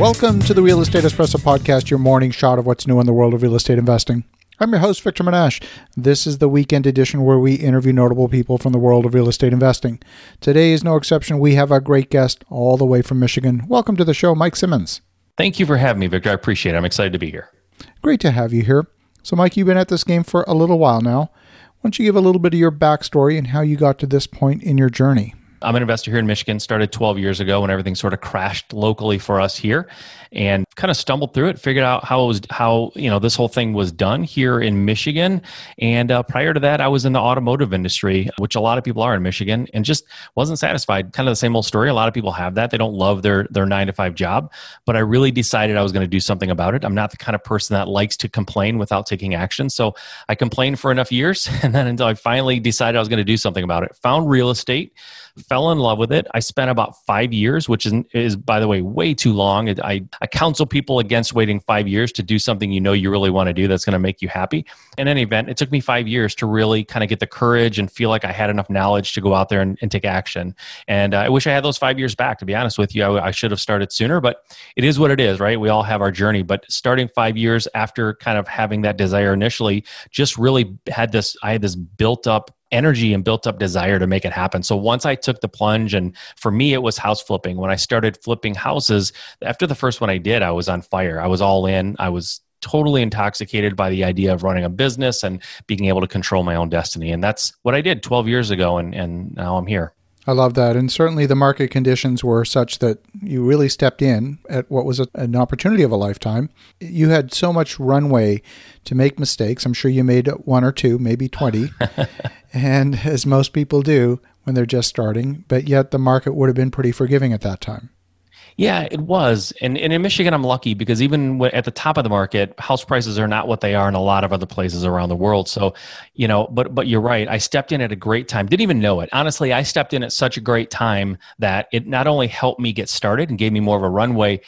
Welcome to the Real Estate Espresso Podcast, your morning shot of what's new in the world of real estate investing. I'm your host, Victor Menasce. This is the weekend edition where we interview notable people from the world of real estate investing. Today is no exception. We have a great guest all the way from Michigan. Welcome to the show, Mike Simmons. Thank you for having me, Victor. I appreciate it. I'm excited to be here. Great to have you here. So, Mike, you've been at this game for a little while now. Why don't you give a little bit of your backstory and how you got to this point in your journey? I'm an investor here in Michigan, started 12 years ago when everything sort of crashed locally for us here and kind of stumbled through it, figured out how it was, how, you know, this whole thing was done here in Michigan. And uh, prior to that, I was in the automotive industry, which a lot of people are in Michigan and just wasn't satisfied. Kind of the same old story. A lot of people have that. They don't love their, their nine to five job, but I really decided I was going to do something about it. I'm not the kind of person that likes to complain without taking action. So I complained for enough years and then until I finally decided I was going to do something about it, found real estate fell in love with it. I spent about five years, which is, is by the way, way too long. I, I counsel people against waiting five years to do something you know you really want to do that's going to make you happy. In any event, it took me five years to really kind of get the courage and feel like I had enough knowledge to go out there and, and take action. And uh, I wish I had those five years back, to be honest with you. I, I should have started sooner, but it is what it is, right? We all have our journey. But starting five years after kind of having that desire initially, just really had this, I had this built up energy and built up desire to make it happen. So once I took the plunge, and for me, it was house flipping. When I started flipping houses, after the first one I did, I was on fire. I was all in. I was totally intoxicated by the idea of running a business and being able to control my own destiny. And that's what I did 12 years ago, and, and now I'm here. I love that. And certainly the market conditions were such that you really stepped in at what was a, an opportunity of a lifetime. You had so much runway to make mistakes. I'm sure you made one or two, maybe 20. and as most people do when they're just starting, but yet the market would have been pretty forgiving at that time. Yeah, it was. And, and in Michigan, I'm lucky because even at the top of the market, house prices are not what they are in a lot of other places around the world. So, you know, but but you're right. I stepped in at a great time. Didn't even know it. Honestly, I stepped in at such a great time that it not only helped me get started and gave me more of a runway,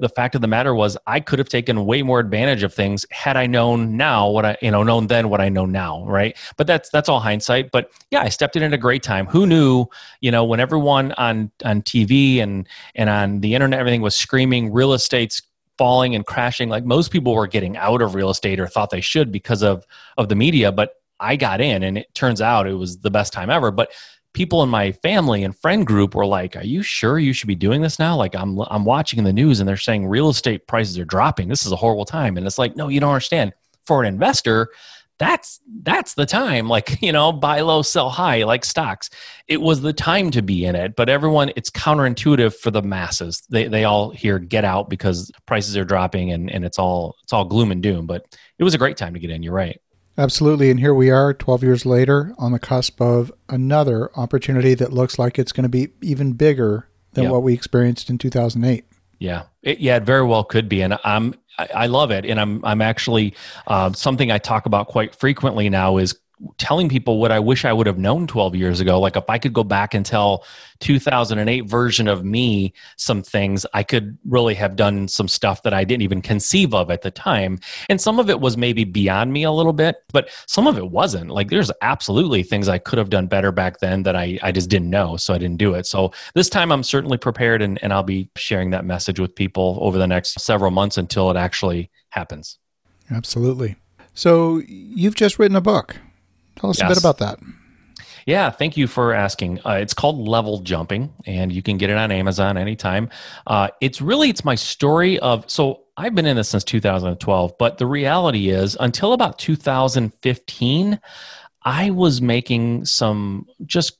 the fact of the matter was I could have taken way more advantage of things had I known now what I you know known then what I know now, right? But that's that's all hindsight. But yeah, I stepped in at a great time. Who knew, you know, when everyone on on TV and and on the internet everything was screaming real estate's falling and crashing like most people were getting out of real estate or thought they should because of of the media, but I got in and it turns out it was the best time ever. But people in my family and friend group were like, "Are you sure you should be doing this now?" Like I'm I'm watching the news and they're saying real estate prices are dropping. This is a horrible time. And it's like, "No, you don't understand. For an investor, that's that's the time like you know buy low sell high like stocks it was the time to be in it but everyone it's counterintuitive for the masses they, they all hear get out because prices are dropping and, and it's all it's all gloom and doom but it was a great time to get in you're right Absolutely. And here we are 12 years later on the cusp of another opportunity that looks like it's going to be even bigger than yep. what we experienced in 2008. Yeah. It, yeah, it very well could be. And I'm, I, love it. And I'm, I'm actually, uh, something I talk about quite frequently now is telling people what I wish I would have known 12 years ago. Like if I could go back and tell 2008 version of me some things, I could really have done some stuff that I didn't even conceive of at the time. And some of it was maybe beyond me a little bit, but some of it wasn't. Like there's absolutely things I could have done better back then that I, I just didn't know. So I didn't do it. So this time I'm certainly prepared and, and I'll be sharing that message with people over the next several months until it actually happens. Absolutely. So you've just written a book. Tell us yes. a bit about that. Yeah, thank you for asking. Uh, it's called Level Jumping, and you can get it on Amazon anytime. Uh, it's really it's my story of so I've been in this since 2012, but the reality is until about 2015. I was making some just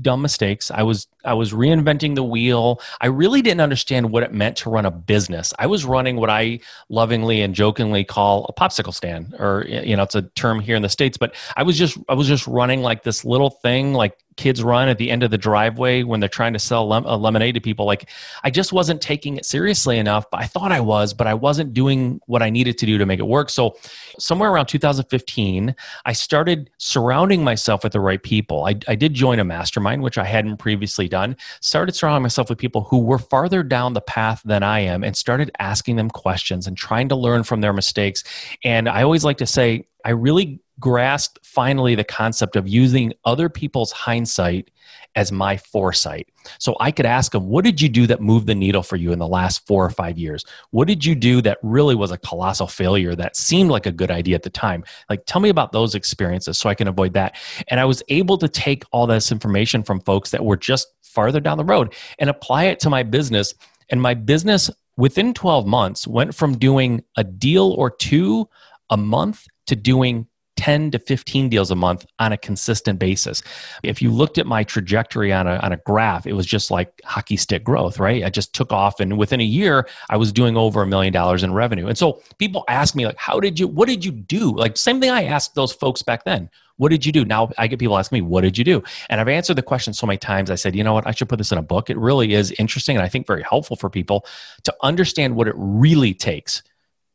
dumb mistakes. I was I was reinventing the wheel. I really didn't understand what it meant to run a business. I was running what I lovingly and jokingly call a popsicle stand or you know it's a term here in the states, but I was just I was just running like this little thing like kids run at the end of the driveway when they're trying to sell lem- lemonade to people like i just wasn't taking it seriously enough but i thought i was but i wasn't doing what i needed to do to make it work so somewhere around 2015 i started surrounding myself with the right people i, I did join a mastermind which i hadn't previously done started surrounding myself with people who were farther down the path than i am and started asking them questions and trying to learn from their mistakes. And i always like to say I really grasped finally the concept of using other people's hindsight as my foresight. So I could ask them, What did you do that moved the needle for you in the last four or five years? What did you do that really was a colossal failure that seemed like a good idea at the time? Like, tell me about those experiences so I can avoid that. And I was able to take all this information from folks that were just farther down the road and apply it to my business. And my business within 12 months went from doing a deal or two a month to doing 10 to 15 deals a month on a consistent basis. If you looked at my trajectory on a, on a graph, it was just like hockey stick growth, right? I just took off and within a year, I was doing over a million dollars in revenue. And so people ask me like, how did you, what did you do? Like same thing I asked those folks back then. What did you do? Now I get people ask me, what did you do? And I've answered the question so many times. I said, you know what? I should put this in a book. It really is interesting and I think very helpful for people to understand what it really takes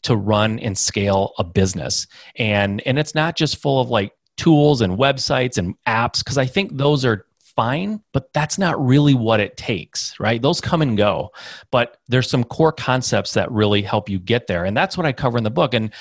to run and scale a business. And and it's not just full of like tools and websites and apps because I think those are fine, but that's not really what it takes, right? Those come and go. But there's some core concepts that really help you get there. And that's what I cover in the book. And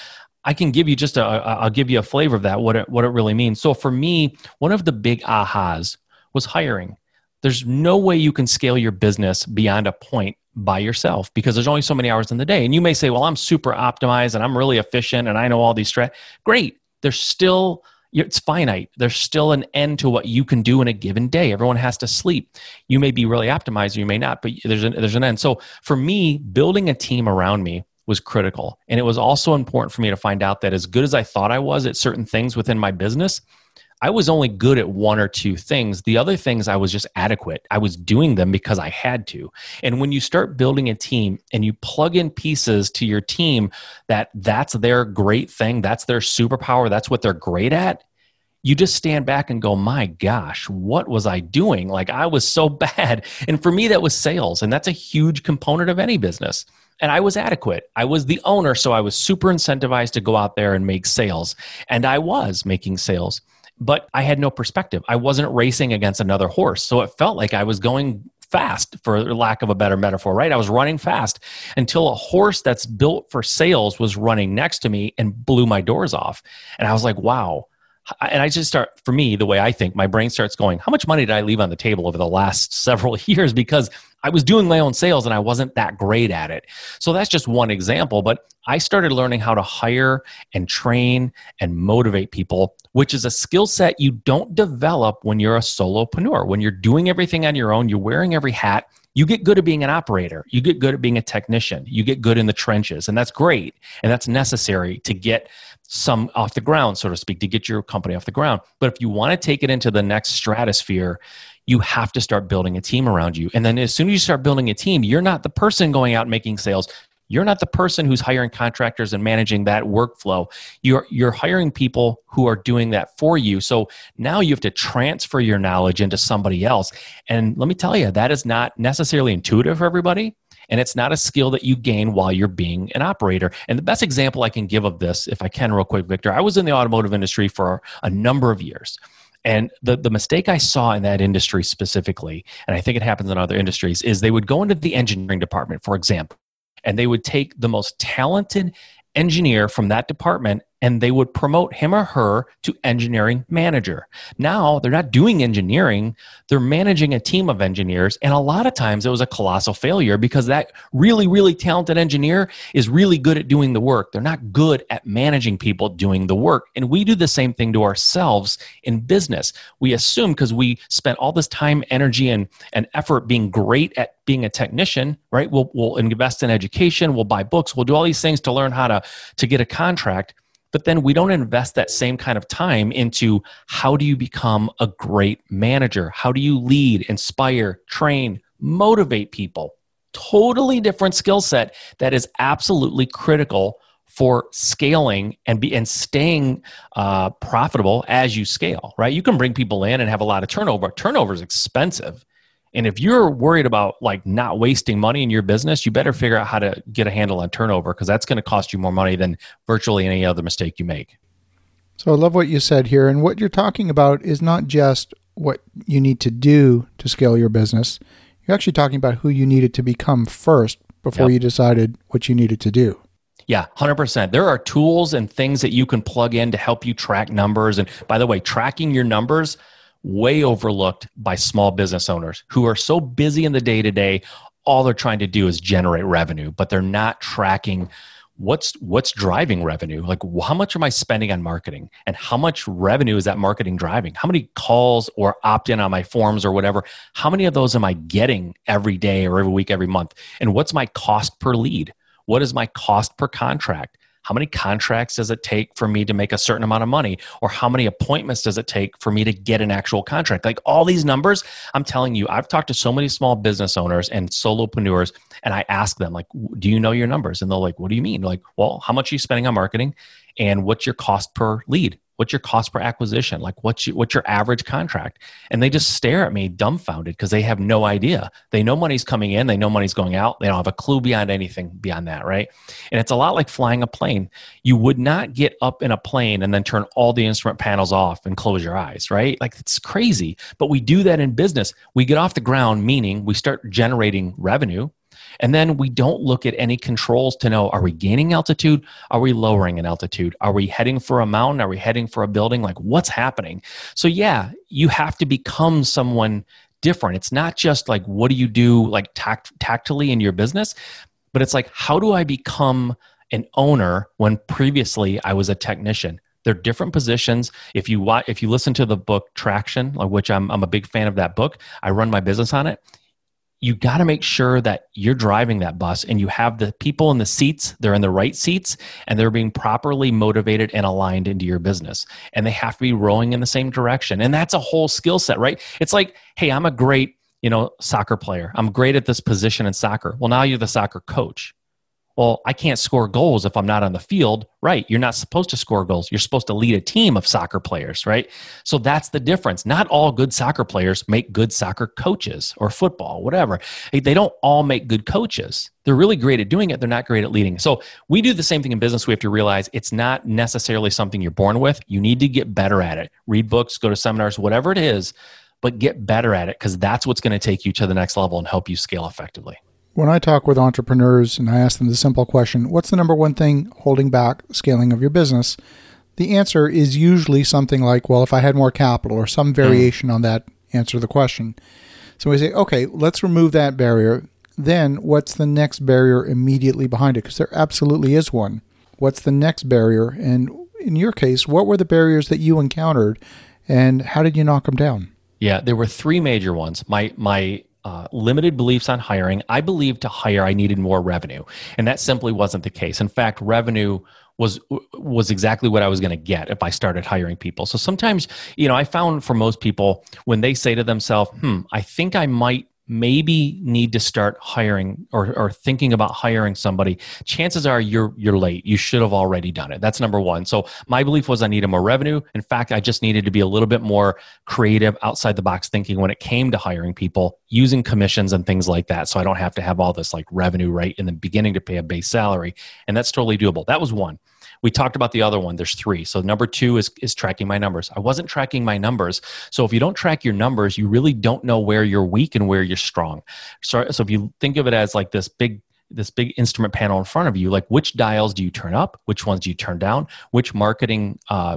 I can give you just a, I'll give you a flavor of that, what it, what it really means. So for me, one of the big ahas was hiring. There's no way you can scale your business beyond a point by yourself because there's only so many hours in the day. And you may say, well, I'm super optimized and I'm really efficient and I know all these strat. Great. There's still, it's finite. There's still an end to what you can do in a given day. Everyone has to sleep. You may be really optimized, you may not, but there's an, there's an end. So for me, building a team around me was critical. And it was also important for me to find out that as good as I thought I was at certain things within my business, I was only good at one or two things. The other things I was just adequate. I was doing them because I had to. And when you start building a team and you plug in pieces to your team that that's their great thing, that's their superpower, that's what they're great at, you just stand back and go, my gosh, what was I doing? Like I was so bad. And for me, that was sales. And that's a huge component of any business. And I was adequate. I was the owner. So I was super incentivized to go out there and make sales. And I was making sales but I had no perspective. I wasn't racing against another horse. So it felt like I was going fast, for lack of a better metaphor, right? I was running fast until a horse that's built for sales was running next to me and blew my doors off. And I was like, wow. And I just start, for me, the way I think, my brain starts going, how much money did I leave on the table over the last several years? Because I was doing my own sales and I wasn't that great at it. So that's just one example. But I started learning how to hire and train and motivate people, which is a skill set you don't develop when you're a solopreneur. When you're doing everything on your own, you're wearing every hat. You get good at being an operator. You get good at being a technician. You get good in the trenches. And that's great. And that's necessary to get some off the ground, so to speak, to get your company off the ground. But if you want to take it into the next stratosphere, you have to start building a team around you. And then as soon as you start building a team, you're not the person going out making sales. You're not the person who's hiring contractors and managing that workflow. You're you're hiring people who are doing that for you. So now you have to transfer your knowledge into somebody else. And let me tell you, that is not necessarily intuitive for everybody. And it's not a skill that you gain while you're being an operator. And the best example I can give of this, if I can, real quick, Victor, I was in the automotive industry for a number of years. And the, the mistake I saw in that industry specifically, and I think it happens in other industries, is they would go into the engineering department, for example, and they would take the most talented engineer from that department and they would promote him or her to engineering manager. Now they're not doing engineering, they're managing a team of engineers. And a lot of times it was a colossal failure because that really, really talented engineer is really good at doing the work. They're not good at managing people doing the work. And we do the same thing to ourselves in business. We assume because we spent all this time, energy, and, and effort being great at being a technician, right? We'll, we'll invest in education, we'll buy books, we'll do all these things to learn how to, to get a contract but then we don't invest that same kind of time into how do you become a great manager? How do you lead, inspire, train, motivate people? Totally different skill set that is absolutely critical for scaling and be and staying uh, profitable as you scale. Right? You can bring people in and have a lot of turnover. Turnover is expensive. And if you're worried about like not wasting money in your business, you better figure out how to get a handle on turnover because that's going to cost you more money than virtually any other mistake you make. So I love what you said here. And what you're talking about is not just what you need to do to scale your business. You're actually talking about who you needed to become first before yep. you decided what you needed to do. Yeah, 100%. There are tools and things that you can plug in to help you track numbers. And by the way, tracking your numbers, way overlooked by small business owners who are so busy in the day to day. All they're trying to do is generate revenue, but they're not tracking what's what's driving revenue. Like how much am i spending on marketing? And how much revenue is that marketing driving? How many calls or opt in on my forms or whatever? How many of those am i getting every day or every week every month? And what's my cost per lead? What is my cost per contract? How many contracts does it take for me to make a certain amount of money? Or how many appointments does it take for me to get an actual contract? Like all these numbers, I'm telling you, I've talked to so many small business owners and solopreneurs, and I ask them, like, do you know your numbers? And they're like, what do you mean? Like, well, how much are you spending on marketing? And what's your cost per lead? What's your cost per acquisition? Like what's your, what's your average contract? And they just stare at me dumbfounded because they have no idea. They know money's coming in they know money's going out they don't have a clue beyond anything beyond that right? And it's a lot like flying a plane. You would not get up in a plane and then turn all the instrument panels off and close your eyes right? Like it's crazy. But we do that in business. We get off the ground meaning we start generating revenue and then we don't look at any controls to know are we gaining altitude? Are we lowering in altitude? Are we heading for a mountain? Are we heading for a building? Like what's happening? So, yeah, you have to become someone different. It's not just like what do you do like tact- tactily in your business, but it's like how do I become an owner when previously I was a technician? They're different positions. If you watch, if you listen to the book Traction, which I'm, I'm a big fan of that book, I run my business on it you got to make sure that you're driving that bus and you have the people in the seats, they're in the right seats and they're being properly motivated and aligned into your business. And they have to be rowing in the same direction. And that's a whole skill set, right? It's like, hey, I'm a great, you know, soccer player. I'm great at this position in soccer. Well, now you're the soccer coach well, I can't score goals if I'm not on the field. Right. You're not supposed to score goals. You're supposed to lead a team of soccer players, right? So that's the difference. Not all good soccer players make good soccer coaches or football, whatever. They don't all make good coaches. They're really great at doing it. They're not great at leading. So we do the same thing in business. We have to realize it's not necessarily something you're born with. You need to get better at it. Read books, go to seminars, whatever it is, but get better at it because that's what's going to take you to the next level and help you scale effectively. When I talk with entrepreneurs and I ask them the simple question, what's the number one thing holding back scaling of your business? The answer is usually something like, well, if I had more capital or some variation mm. on that answer to the question. So we say, okay, let's remove that barrier. Then what's the next barrier immediately behind it? Because there absolutely is one. What's the next barrier? And in your case, what were the barriers that you encountered and how did you knock them down? Yeah, there were three major ones. My my uh, limited beliefs on hiring. I believed to hire, I needed more revenue, and that simply wasn't the case. In fact, revenue was was exactly what I was going to get if I started hiring people. So sometimes, you know, I found for most people when they say to themselves, "Hmm, I think I might maybe need to start hiring or, or thinking about hiring somebody chances are you're you're late. You should have already done it. That's number one. So my belief was i needed more revenue. In fact i just needed to be a little bit more creative outside the box thinking when it came to hiring people using commissions and things like that. So i don't have to have all this like revenue right in the beginning to pay a base salary. And that's totally doable. That was one we talked about the other one. There's three. So number two is, is tracking my numbers. I wasn't tracking my numbers. So if you don't track your numbers, you really don't know where you're weak and where you're strong. So, so if you think of it as like this big this big instrument panel in front of you like which dials do you turn up which ones do you turn down which marketing uh,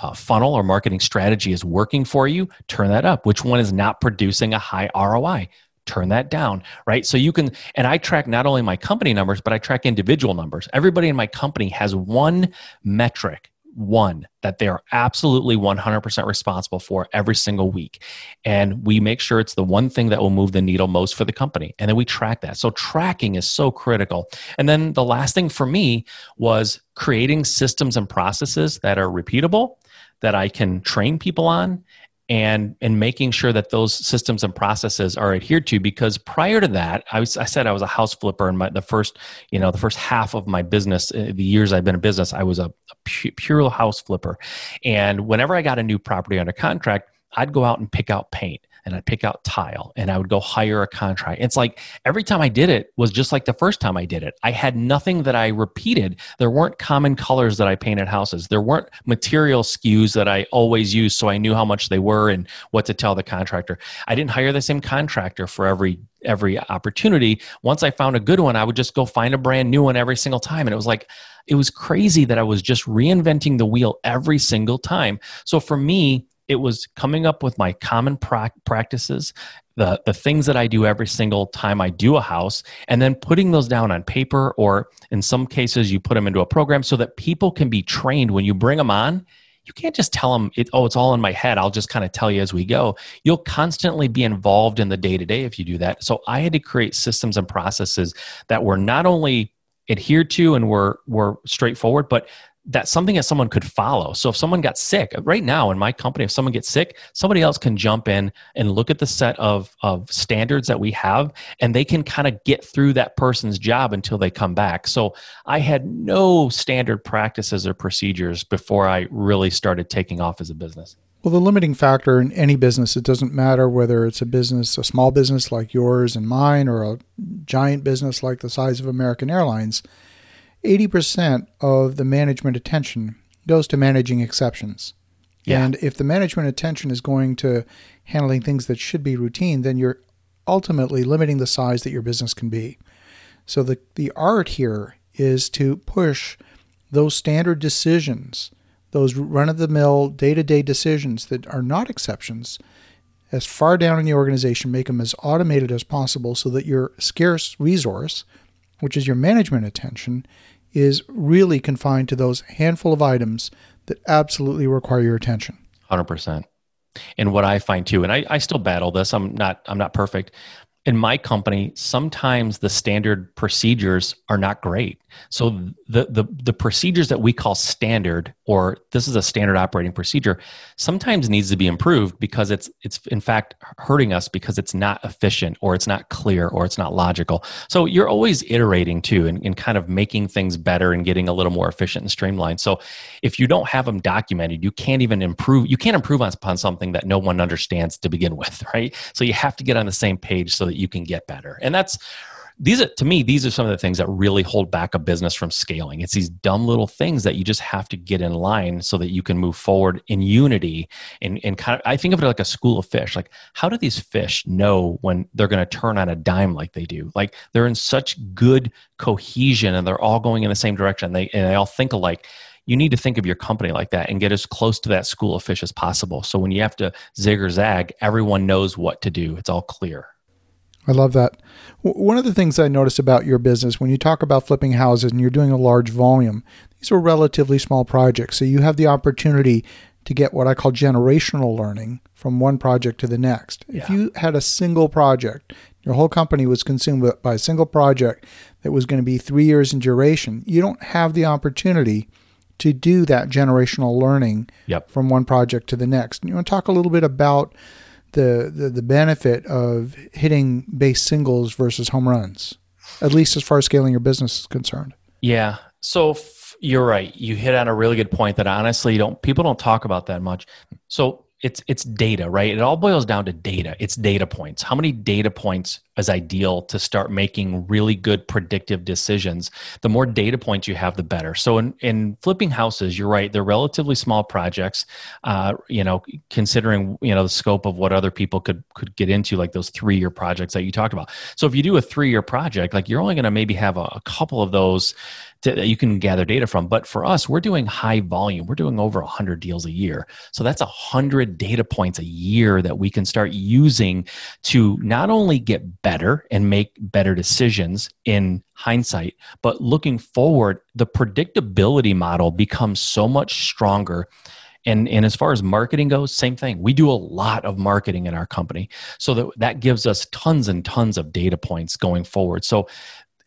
uh, funnel or marketing strategy is working for you turn that up which one is not producing a high roi turn that down, right? So you can, and I track not only my company numbers, but I track individual numbers. Everybody in my company has one metric, one that they are absolutely 100% responsible for every single week. And we make sure it's the one thing that will move the needle most for the company. And then we track that. So tracking is so critical. And then the last thing for me was creating systems and processes that are repeatable that I can train people on and and making sure that those systems and processes are adhered to because prior to that I, was, I said i was a house flipper and the first you know the first half of my business uh, the years i've been in business i was a, a pure house flipper. And whenever i got a new property under contract i'd go out and pick out paint and I'd pick out tile and I would go hire a contract. It's like every time I did it was just like the first time I did it. I had nothing that I repeated. There weren't common colors that I painted houses. There weren't material SKUs that I always used so I knew how much they were and what to tell the contractor. I didn't hire the same contractor for every every opportunity. Once I found a good one, I would just go find a brand new one every single time. And it was like, it was crazy that I was just reinventing the wheel every single time. So for me, it was coming up with my common pra- practices the, the things that I do every single time I do a house, and then putting those down on paper, or in some cases, you put them into a program so that people can be trained. When you bring them on you can't just tell them it, oh it's all in my head. I'll just kind of tell you as we go. You'll constantly be involved in the day to day if you do that. So i had to create systems and processes that were not only adhered to and were were straightforward but that's something that someone could follow. So if someone got sick, right now in my company, if someone gets sick, somebody else can jump in and look at the set of, of standards that we have, and they can kind of get through that person's job until they come back. So I had no standard practices or procedures before I really started taking off as a business. Well, the limiting factor in any business, it doesn't matter whether it's a business, a small business like yours and mine, or a giant business like the size of American Airlines 80% of the management attention goes to managing exceptions. Yeah. And if the management attention is going to handling things that should be routine, then you're ultimately limiting the size that your business can be. So the, the art here is to push those standard decisions, those run of the mill, day to day decisions that are not exceptions, as far down in the organization, make them as automated as possible so that your scarce resource, which is your management attention, is really confined to those handful of items that absolutely require your attention. 100%. And what I find too, and I, I still battle this, I'm not, I'm not perfect, in my company, sometimes the standard procedures are not great. So the, the the procedures that we call standard, or this is a standard operating procedure, sometimes needs to be improved because it's it's in fact hurting us because it's not efficient or it's not clear or it's not logical. So you're always iterating too and, and kind of making things better and getting a little more efficient and streamlined. So if you don't have them documented, you can't even improve. You can't improve upon something that no one understands to begin with, right? So you have to get on the same page so that you can get better. And that's these are to me these are some of the things that really hold back a business from scaling. It's these dumb little things that you just have to get in line so that you can move forward in unity and, and kind of i think of it like a school of fish. Like how do these fish know when they're going to turn on a dime like they do? Like they're in such good cohesion and they're all going in the same direction. They and they all think alike. You need to think of your company like that and get as close to that school of fish as possible. So when you have to zig or zag everyone knows what to do. It's all clear I love that. One of the things I noticed about your business when you talk about flipping houses and you're doing a large volume, these are relatively small projects. So you have the opportunity to get what I call generational learning from one project to the next. Yeah. If you had a single project, your whole company was consumed by a single project that was going to be three years in duration, you don't have the opportunity to do that generational learning yep. from one project to the next. And you want to talk a little bit about the, the, the benefit of hitting base singles versus home runs, at least as far as scaling your business is concerned. Yeah. So f- you're right. You hit on a really good point that honestly don't people don't talk about that much. So it's it's data, right? It all boils down to data. It's data points. How many data points is ideal to start making really good predictive decisions? The more data points you have, the better. So in, in flipping houses, you're right. They're relatively small projects. Uh, you know, considering you know the scope of what other people could could get into, like those three year projects that you talked about. So if you do a three year project, like you're only going to maybe have a, a couple of those to, that you can gather data from. But for us, we're doing high volume. We're doing over 100 deals a year. So that's 100 data points a year that we can start using to not only get better and make better decisions in hindsight, but looking forward, the predictability model becomes so much stronger. And, and as far as marketing goes, same thing. We do a lot of marketing in our company. So that, that gives us tons and tons of data points going forward. So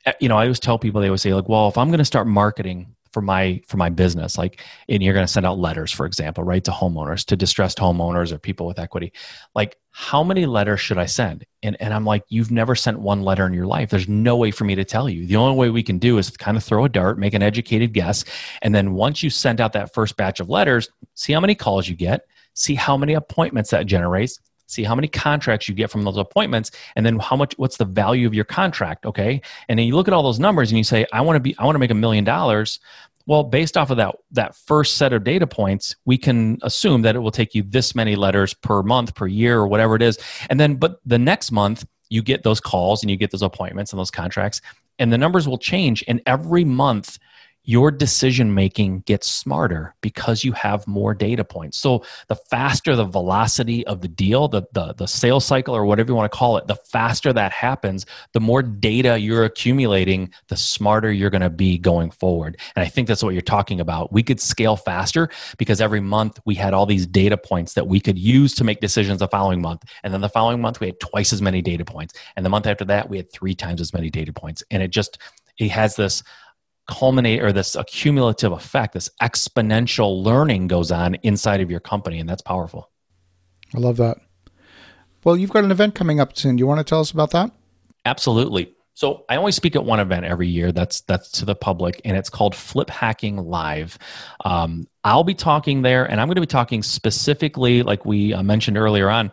Eh, you know, I always tell people they always say like, well, if I'm going to start marketing for my for my business, like, and you're going to send out letters, for example, right to homeowners, to distressed homeowners or people with equity, like, how many letters should I send? And and I'm like, you've never sent one letter in your life. There's no way for me to tell you. The only way we can do is kind of throw a dart, make an educated guess, and then once you send out that first batch of letters, see how many calls you get, see how many appointments that generates see how many contracts you get from those appointments, and then how much what's the value of your contract, okay? And then you look at all those numbers and you say, I want to be I want to make a million dollars. Well, based off of that that first set of data points, we can assume that it will take you this many letters per month, per year, or whatever it is. And then but the next month you get those calls and you get those appointments and those contracts and the numbers will change and every month your decision making gets smarter because you have more data points. So the faster the velocity of the deal, the, the, the sales cycle or whatever you want to call it, the faster that happens, the more data you're accumulating, the smarter you're going to be going forward. And I think that's what you're talking about. We could scale faster because every month we had all these data points that we could use to make decisions the following month. And then the following month we had twice as many data points. And the month after that we had three times as many data points. And it just it has this culminate or this accumulative effect, this exponential learning goes on inside of your company, and that's powerful. I love that. Well, you've got an event coming up soon. Do you want to tell us about that? Absolutely. So I only speak at one event every year. That's that's to the public, and it's called Flip Hacking Live. Um, I'll be talking there, and I'm going to be talking specifically, like we uh, mentioned earlier on,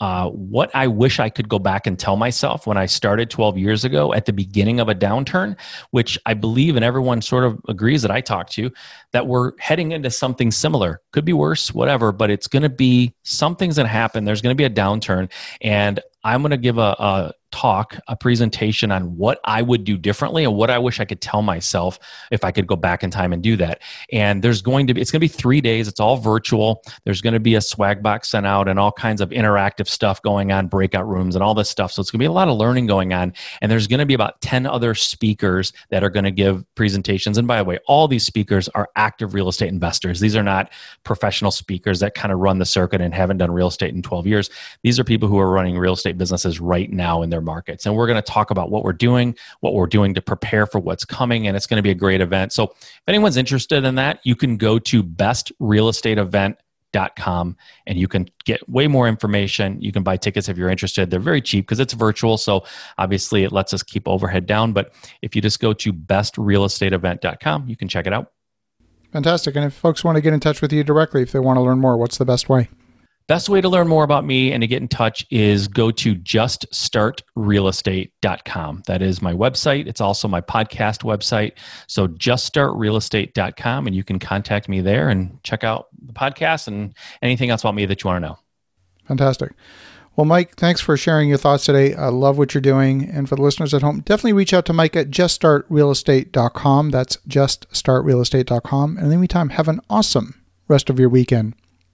uh, what I wish I could go back and tell myself when I started 12 years ago at the beginning of a downturn, which I believe and everyone sort of agrees that I talked to, that we're heading into something similar. Could be worse, whatever, but it's going to be something's going to happen. There's going to be a downturn. And I'm going to give a, a talk, a presentation on what I would do differently and what I wish I could tell myself if I could go back in time and do that. And there's going to be, it's going to be three days. It's all virtual. There's going to be a swag box sent out and all kinds of interactive stuff going on, breakout rooms and all this stuff. So it's going to be a lot of learning going on. And there's going to be about 10 other speakers that are going to give presentations. And by the way, all these speakers are active real estate investors. These are not professional speakers that kind of run the circuit and haven't done real estate in 12 years. These are people who are running real estate businesses right now in their their markets. And we're going to talk about what we're doing, what we're doing to prepare for what's coming. And it's going to be a great event. So if anyone's interested in that, you can go to bestrealestateevent.com and you can get way more information. You can buy tickets if you're interested. They're very cheap because it's virtual. So obviously it lets us keep overhead down. But if you just go to bestrealestateevent.com, you can check it out. Fantastic. And if folks want to get in touch with you directly, if they want to learn more, what's the best way? Best way to learn more about me and to get in touch is go to juststartrealestate.com. That is my website. It's also my podcast website. So juststartrealestate.com and you can contact me there and check out the podcast and anything else about me that you want to know. Fantastic. Well, Mike, thanks for sharing your thoughts today. I love what you're doing. And for the listeners at home, definitely reach out to Mike at juststartrealestate.com. That's juststartrealestate.com. And in the meantime, have an awesome rest of your weekend.